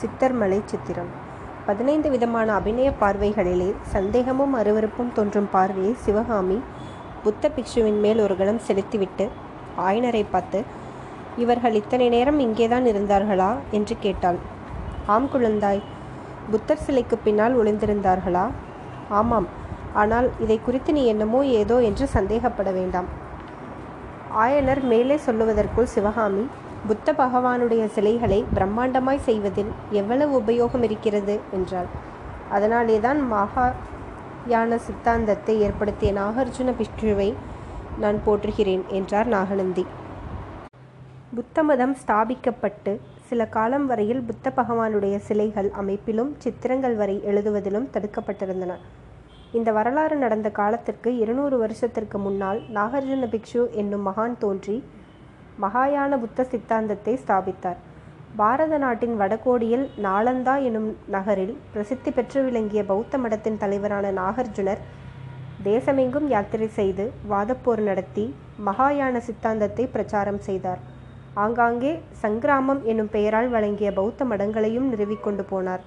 சித்தர்மலை சித்திரம். பதினைந்து விதமான அபிநய பார்வைகளிலே சந்தேகமும் அருவருப்பும் தோன்றும் பார்வையை சிவகாமி புத்த பிக்ஷுவின் மேல் ஒரு கணம் செலுத்திவிட்டு ஆயனரை பார்த்து இவர்கள் இத்தனை நேரம் இங்கேதான் இருந்தார்களா? என்று கேட்டாள். ஆம் குழந்தாய் புத்தர் சிலைக்கு பின்னால் ஒளிந்திருந்தார்களா? ஆமாம் ஆனால் இதை குறித்து நீ என்னமோ ஏதோ என்று சந்தேகப்பட வேண்டாம். ஆயனர் மேலே சொல்லுவதற்குள் சிவகாமி புத்த பகவானுடைய சிலைகளை பிரம்மாண்டமாய் செய்வதில் எவ்வளவு உபயோகம் இருக்கிறது என்றாள். அதனாலேதான் மகாயான சித்தாந்தத்தை ஏற்படுத்திய நாகார்ஜுன பிஷ்ணுவை நான் போற்றுகிறேன் என்றார் நாகநந்தி. புத்த மதம் ஸ்தாபிக்கப்பட்டு சில காலம் வரையில் புத்த பகவானுடைய சிலைகள் அமைப்பிலும் சித்திரங்கள் வரை எழுதுவதிலும் தடுக்கப்பட்டிருந்தன. இந்த வரலாறு நடந்த காலத்திற்கு இருநூறு வருஷத்திற்கு முன்னால் நாகார்ஜுன பிக்ஷு என்னும் மகான் தோன்றி மகாயான புத்த சித்தாந்தத்தை ஸ்தாபித்தார். பாரத நாட்டின் வடகோடியில் நாளந்தா எனும் நகரில் பிரசித்தி பெற்று விளங்கிய பௌத்த மடத்தின் தலைவரான நாகார்ஜுனர் தேசமெங்கும் யாத்திரை செய்து வாதப்போர் நடத்தி மகாயான சித்தாந்தத்தை பிரச்சாரம் செய்தார். ஆங்காங்கே சங்கிராமம் என்னும் பெயரால் வழங்கிய பௌத்த மடங்களையும் நிறுவிக்கொண்டு போனார்.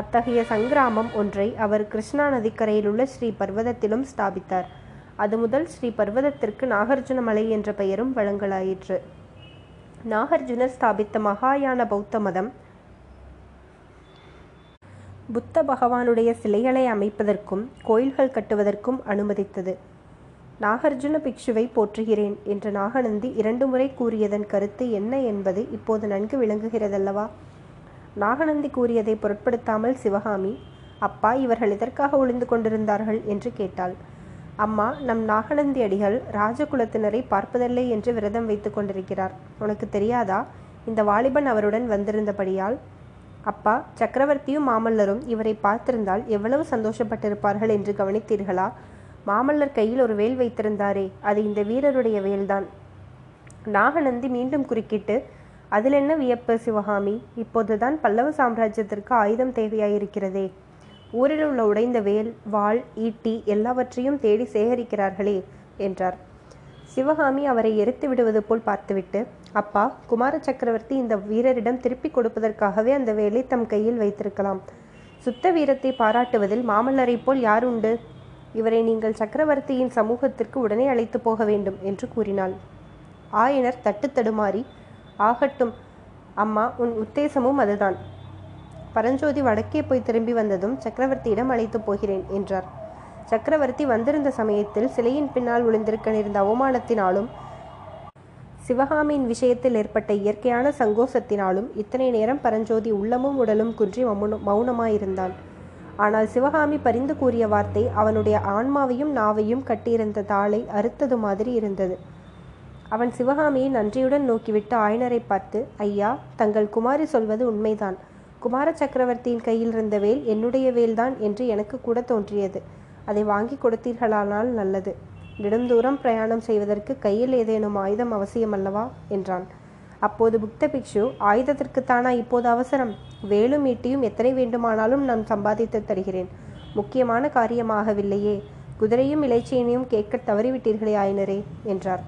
அத்தகைய சங்கிராமம் ஒன்றை அவர் கிருஷ்ணா நதிக்கரையில் உள்ள ஸ்ரீ பர்வதத்திலும் ஸ்தாபித்தார். அது முதல் ஸ்ரீ பர்வதத்திற்கு நாகார்ஜுன மலை என்ற பெயரும் வழங்கலாயிற்று. நாகார்ஜுனர் ஸ்தாபித்த மகாயான பௌத்த மதம் புத்த பகவானுடைய சிலைகளை அமைப்பதற்கும் கோயில்கள் கட்டுவதற்கும் அனுமதித்தது. நாகார்ஜுன பிக்ஷுவை போற்றுகிறேன் என்று நாகநந்தி இரண்டு முறை கூறியதன் கருத்து என்ன என்பது இப்போது நன்கு விளங்குகிறதல்லவா? நாகநந்தி கூறியதை பொருட்படுத்தாமல் சிவகாமி அப்பா இவர்கள் எதற்காக ஒளிந்து கொண்டிருந்தார்கள்? என்று கேட்டாள். அம்மா நம் நாகநந்தி அடிகள் ராஜகுலத்தினரை பார்ப்பதில்லை என்று விரதம் வைத்து கொண்டிருக்கிறார். உனக்கு தெரியாதா? இந்த வாலிபன் அவருடன் வந்திருந்தபடியால். அப்பா சக்கரவர்த்தியும் மாமல்லரும் இவரை பார்த்திருந்தால் எவ்வளவு சந்தோஷப்பட்டிருப்பார்கள் என்று கவனித்தீர்களா? மாமல்லர் கையில் ஒரு வேல் வைத்திருந்தாரே அது இந்த வீரருடைய வேல்தான். நாகநந்தி மீண்டும் குறுக்கிட்டு அதில் என்ன வியப்பு சிவகாமி? இப்போதுதான் பல்லவ சாம்ராஜ்யத்திற்கு ஆயுதம் தேவையாயிருக்கிறதே. ஊரில் உள்ள உடைந்த வேல் வாள் ஈட்டி எல்லாவற்றையும் தேடி சேகரிக்கிறார்களே என்றார். சிவகாமி அவரை எரித்து விடுவது போல் பார்த்துவிட்டு அப்பா குமார சக்கரவர்த்தி இந்த வீரரிடம் திருப்பி கொடுப்பதற்காகவே அந்த வேலை தம் கையில் வைத்திருக்கலாம். சுத்த வீரத்தை பாராட்டுவதில் மாமல்லரை போல் யார் உண்டு? இவரை நீங்கள் சக்கரவர்த்தியின் சமூகத்திற்கு உடனே அழைத்து போக வேண்டும் என்று கூறினாள். ஆயனர் தட்டு தடுமாறி ஆகட்டும் அம்மா உன் உத்தேசமும் அதுதான். பரஞ்சோதி வடக்கே போய் திரும்பி வந்ததும் சக்கரவர்த்தியிடம் அழைத்து போகிறேன் என்றார். சக்கரவர்த்தி வந்திருந்த சமயத்தில் சிலையின் பின்னால் ஒளிந்திருக்க நேர்ந்த அவமானத்தினாலும் சிவகாமியின் விஷயத்தில் ஏற்பட்ட இயற்கையான சங்கோசத்தினாலும் இத்தனை நேரம் பரஞ்சோதி உள்ளமும் உடலும் குன்றி மௌன மௌனமாயிருந்தான். ஆனால் சிவகாமி பரிந்து கூறிய வார்த்தை அவனுடைய ஆன்மாவையும் நாவையும் கட்டியிருந்த தாளை அறுத்தது மாதிரி இருந்தது. அவன் சிவகாமியை நன்றியுடன் நோக்கிவிட்டு ஆயனரை பார்த்து ஐயா தங்கள் குமாரி சொல்வது உண்மைதான். குமார சக்கரவர்த்தியின் கையில் இருந்த வேல் என்னுடைய வேல்தான் என்று எனக்கு கூட தோன்றியது. அதை வாங்கி கொடுத்தீர்களானால் நல்லது. நெடுந்தூரம் பிரயாணம் செய்வதற்கு கையில் ஏதேனும் ஆயுதம் அவசியம் அல்லவா என்றான். அப்போது புக்த பிக்ஷு ஆயுதத்திற்குத்தானா இப்போது அவசரம்? வேலும் ஈட்டியும் எத்தனை வேண்டுமானாலும் நான் சம்பாதித்து தருகிறேன். முக்கியமான காரியமாகவில்லையே. குதிரையும் இலைச்சியனையும் கேட்க தவறிவிட்டீர்களே ஆயினரே என்றார்.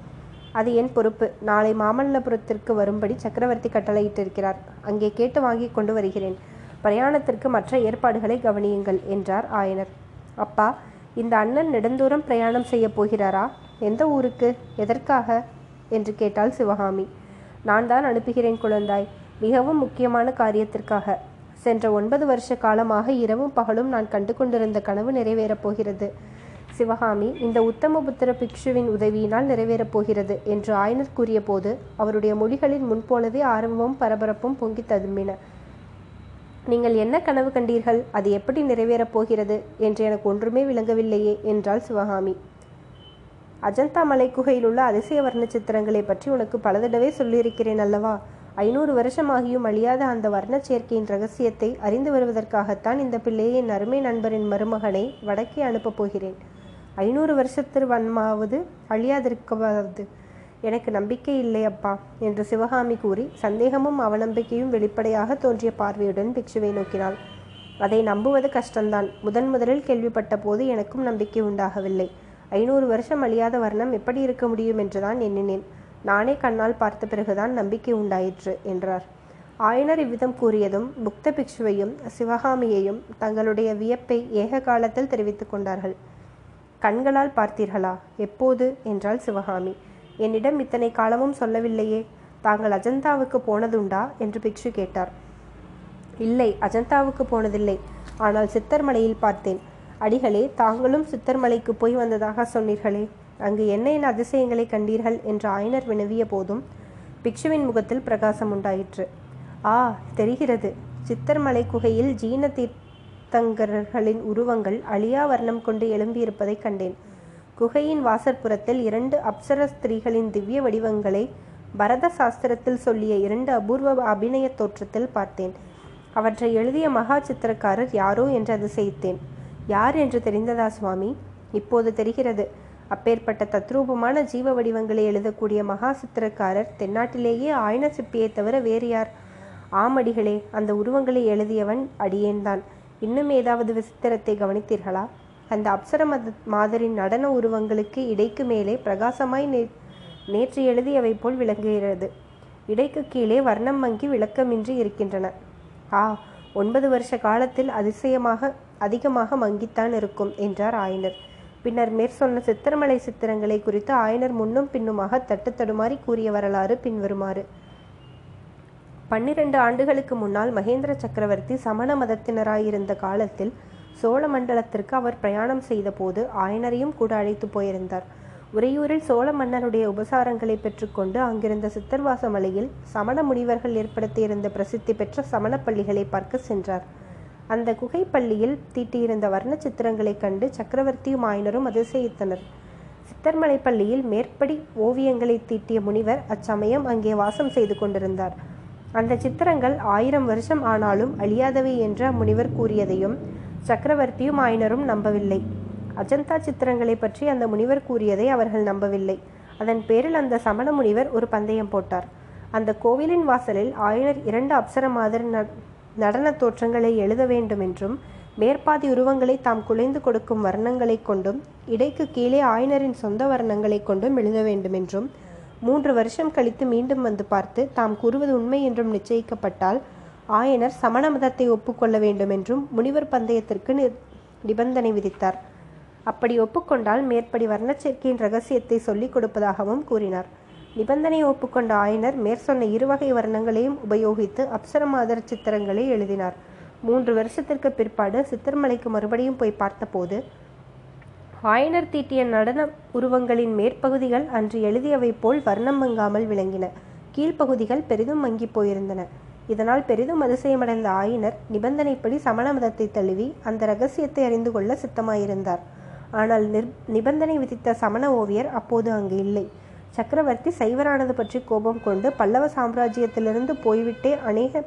அது என் பொறுப்பு. நாளை மாமல்லபுரத்திற்கு வரும்படி சக்கரவர்த்தி கட்டளையிட்டிருக்கிறார். அங்கே கேட்டு வாங்கி கொண்டு வருகிறேன். பிரயாணத்திற்கு மற்ற ஏற்பாடுகளை கவனியுங்கள் என்றார் ஆயனர். அப்பா இந்த அண்ணன் நெடுந்தூரம் பிரயாணம் செய்ய போகிறாரா? எந்த ஊருக்கு? எதற்காக? என்று கேட்டாள் சிவகாமி. நான் தான் அனுப்புகிறேன் குழந்தாய். மிகவும் முக்கியமான காரியத்திற்காக. சென்ற ஒன்பது வருஷ காலமாக இரவும் பகலும் நான் கண்டு கொண்டிருந்த கனவு நிறைவேறப் போகிறது. சிவகாமி இந்த உத்தமபுத்திர பிக்ஷுவின் உதவியினால் நிறைவேறப் போகிறது என்று ஆயனர் கூறிய போது அவருடைய மொழிகளில் முன்போலவே ஆர்வமும் பரபரப்பும் பொங்கி ததும்பின. நீங்கள் என்ன கனவு கண்டீர்கள்? அது எப்படி நிறைவேறப் போகிறது? என்று எனக்கு ஒன்றுமே விளங்கவில்லையே என்றாள் சிவகாமி. அஜந்தா மலை குகையில் உள்ள அதிசய வர்ண சித்திரங்களை பற்றி உனக்கு பல தடவை சொல்லியிருக்கிறேன் அல்லவா? ஐநூறு வருஷமாகியும் அழியாத அந்த வர்ண சேர்க்கையின் ரகசியத்தை அறிந்து வருவதற்காகத்தான் இந்த பிள்ளையை என் அருமை நண்பரின் மருமகனை வடக்கே அனுப்பப் போகிறேன். ஐநூறு வருஷத்து வன்மாவது அழியாதிருக்கவாது. எனக்கு நம்பிக்கை இல்லை அப்பா என்று சிவகாமி கூறி சந்தேகமும் அவநம்பிக்கையும் வெளிப்படையாக தோன்றிய பார்வையுடன் பிக்ஷுவை நோக்கினாள். அதை நம்புவது கஷ்டம்தான். முதன் முதலில் கேள்விப்பட்ட போது எனக்கும் நம்பிக்கை உண்டாகவில்லை. ஐநூறு வருஷம் அழியாத வர்ணம் எப்படி இருக்க முடியும் என்றுதான் எண்ணினேன். நானே கண்ணால் பார்த்த பிறகுதான் நம்பிக்கை உண்டாயிற்று என்றார். ஆயனர் இவ்விதம் கூறியதும் புக்த பிக்ஷுவையும் சிவகாமியையும் தங்களுடைய வியப்பை ஏக காலத்தில் தெரிவித்துக் கொண்டார்கள். கண்களால் பார்த்தீர்களா? எப்போது? என்றாள் சிவகாமி. என்னிடம் இத்தனை காலமும் சொல்லவில்லையே. தாங்கள் அஜந்தாவுக்கு போனதுண்டா? என்று பிக்ஷு கேட்டார். இல்லை அஜந்தாவுக்கு போனதில்லை. ஆனால் சித்தர்மலையில் பார்த்தேன். அடிகளே தாங்களும் சித்தர்மலைக்கு போய் வந்ததாக சொன்னீர்களே. அங்கு என்ன என்ன அதிசயங்களை கண்டீர்கள்? என்று ஆயனர் வினவிய போதும் பிக்ஷுவின் முகத்தில் பிரகாசம் உண்டாயிற்று. ஆ தெரிகிறது. சித்தர்மலை குகையில் ஜீன தீர்த்தங்கரர்களின் உருவங்கள் அழியா வர்ணம் கொண்டு எழும்பியிருப்பதைக் கண்டேன். குகையின் வாசற்புறத்தில் இரண்டு அப்சர ஸ்திரீகளின் திவ்ய வடிவங்களை பரத சாஸ்திரத்தில் சொல்லிய இரண்டு அபூர்வ அபிநய தோற்றத்தில் பார்த்தேன். அவற்றை எழுதிய மகா சித்திரக்காரர் யாரோ என்று அதிசயித்தேன் யார் என்று தெரிந்ததா சுவாமி? இப்போது தெரிகிறது. அப்பேற்பட்ட தத்ரூபமான ஜீவ வடிவங்களை எழுதக்கூடிய மகா சித்திரக்காரர் தென்னாட்டிலேயே ஆயன சிப்பியை தவிர வேறு யார்? ஆமடிகளே அந்த உருவங்களை எழுதியவன் அடியேன்தான். இன்னும் ஏதாவது விசித்திரத்தை கவனித்தீர்களா? அந்த அப்சர மத மாதரின் நடன உருவங்களுக்கு இடைக்கு மேலே பிரகாசமாய் நே நேற்று எழுதியவை போல் விளங்குகிறது. இடைக்கு கீழே வர்ணம் மங்கி விளக்கமின்றி இருக்கின்றன. ஆ ஒன்பது வருஷ காலத்தில் அதிசயமாக அதிகமாக மங்கித்தான் இருக்கும் என்றார் ஆயனர். பின்னர் மேற்சொன்ன சித்திரமலை சித்திரங்களை குறித்து ஆயனர் முன்னும் பின்னுமாக தட்டு தடுமாறி கூறிய வரலாறு பின்வருமாறு. பன்னிரண்டு ஆண்டுகளுக்கு முன்னால் மகேந்திர சக்கரவர்த்தி சமண மதத்தினராயிருந்த காலத்தில் சோழ மண்டலத்திற்கு அவர் பிரயாணம் செய்தபோது ஆயனரையும் கூட அழைத்து போயிருந்தார். உறையூரில் சோழ மன்னருடைய உபசாரங்களை பெற்றுக்கொண்டு அங்கிருந்த சித்தர்வாச மலையில் சமண முனிவர்கள் ஏற்படுத்தியிருந்த பிரசித்தி பெற்ற சமண பள்ளிகளை பார்க்க சென்றார். அந்த குகை பள்ளியில் தீட்டியிருந்த வர்ண சித்திரங்களைக் கண்டு சக்கரவர்த்தியும் ஆயனரும் அதிசயித்தனர். சித்தர்மலை பள்ளியில் மேற்படி ஓவியங்களை தீட்டிய முனிவர் அச்சமயம் அங்கே வாசம் செய்து கொண்டிருந்தார். அந்த சித்திரங்கள் ஆயிரம் வருஷம் ஆனாலும் அழியாதவை என்று முனிவர் கூறியதையும் சக்கரவர்த்தியும் ஆயனரும் நம்பவில்லை. அஜந்தா சித்திரங்களை பற்றி அந்த முனிவர் கூறியதை அவர்கள் நம்பவில்லை. அதன் பேரில் அந்த சமண முனிவர் ஒரு பந்தயம் போட்டார். அந்த கோவிலின் வாசலில் ஆயனர் இரண்டு அப்சர மாதிரி நடன தோற்றங்களை எழுத வேண்டும் என்றும் மேற்பாதி உருவங்களை தாம் குலைந்து கொடுக்கும் வர்ணங்களைக் கொண்டும் இடைக்கு கீழே ஆயனரின் சொந்த வர்ணங்களைக் கொண்டும் எழுத வேண்டும் என்றும் மூன்று வருஷம் கழித்து மீண்டும் வந்து பார்த்து தாம் கூறுவது உண்மை என்றும் நிச்சயிக்கப்பட்டால் ஆயனர் சமண மதத்தை ஒப்புக்கொள்ள வேண்டும் என்றும் முனிவர் பந்தயத்திற்கு நிபந்தனை விதித்தார். அப்படி ஒப்புக்கொண்டால் மேற்படி வர்ணச்சேர்க்கையின் ரகசியத்தை சொல்லிக் கொடுப்பதாகவும் கூறினார். நிபந்தனை ஒப்புக்கொண்ட ஆயனர் மேற்சொன்ன இருவகை வர்ணங்களையும் உபயோகித்து அப்சரமாதர சித்திரங்களை எழுதினார். மூன்று வருஷத்திற்கு பிற்பாடு சித்தர்மலைக்கு மறுபடியும் போய் பார்த்தபோது ஆயனர் தீட்டிய நடன உருவங்களின் மேற்பகுதிகள் அன்று எழுதியவை போல் வர்ணம் மங்காமல் விளங்கின. கீழ்ப்பகுதிகள் பெரிதும் மங்கி போயிருந்தன. இதனால் பெரிதும் அதிசயமடைந்த ஆயினர் நிபந்தனைப்படி சமண மதத்தை தழுவி அந்த ரகசியத்தை அறிந்து கொள்ள சித்தமாயிருந்தார். ஆனால் நிர் நிபந்தனை விதித்த சமண ஓவியர் அப்போது அங்கு இல்லை. சக்கரவர்த்தி சைவரானது பற்றி கோபம் கொண்டு பல்லவ சாம்ராஜ்யத்திலிருந்து போய்விட்டே அநேக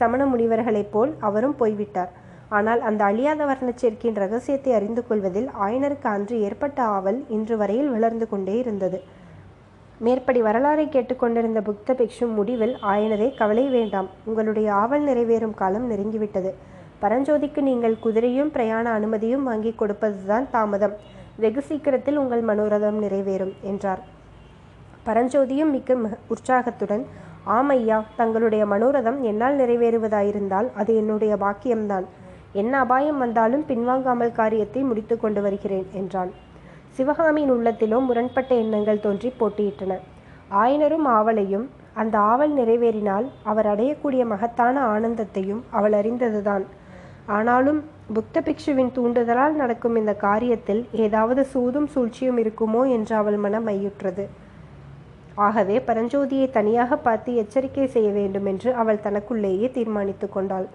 சமண முனிவர்களைப் போல் அவரும் போய்விட்டார். ஆனால் அந்த அழியாத வர்ணச்சேர்க்கையின் ரகசியத்தை அறிந்து கொள்வதில் ஆயனருக்கு அன்று ஏற்பட்ட ஆவல் இன்று வரையில் வளர்ந்து கொண்டே இருந்தது. மேற்படி வரலாறை கேட்டுக்கொண்டிருந்த புக்த பிக்ஷு முடிவில் ஆயனரே கவலை வேண்டாம். உங்களுடைய ஆவல் நிறைவேறும் காலம் நெருங்கிவிட்டது. பரஞ்சோதிக்கு நீங்கள் குதிரையும் பிரயாண அனுமதியும் வாங்கி கொடுப்பதுதான் தாமதம். வெகு சீக்கிரத்தில் உங்கள் மனோரதம் நிறைவேறும் என்றார். பரஞ்சோதியும் மிக்க உற்சாகத்துடன் ஆமையா தங்களுடைய மனோரதம் என்னால் நிறைவேறுவதாயிருந்தால் அது என்னுடைய பாக்கியம்தான். என்ன அபாயம் வந்தாலும் பின்வாங்காமல் காரியத்தை முடித்து கொண்டு வருகிறேன் என்றான். சிவகாமியின் உள்ளத்திலோ முரண்பட்ட எண்ணங்கள் தோன்றி போட்டியிட்டன. ஆயனரும் ஆவலையும் அந்த ஆவல் நிறைவேறினால் அவர் அடையக்கூடிய மகத்தான ஆனந்தத்தையும் அவள் அறிந்ததுதான். ஆனாலும் புத்த பிக்ஷுவின் தூண்டுதலால் நடக்கும் இந்த காரியத்தில் ஏதாவது சூதும் சூழ்ச்சியும் இருக்குமோ என்று அவள் மனம் ஐயுற்றது. ஆகவே பரஞ்சோதியை தனியாக பார்த்து எச்சரிக்கை செய்ய வேண்டும் என்று அவள் தனக்குள்ளேயே தீர்மானித்து கொண்டாள்.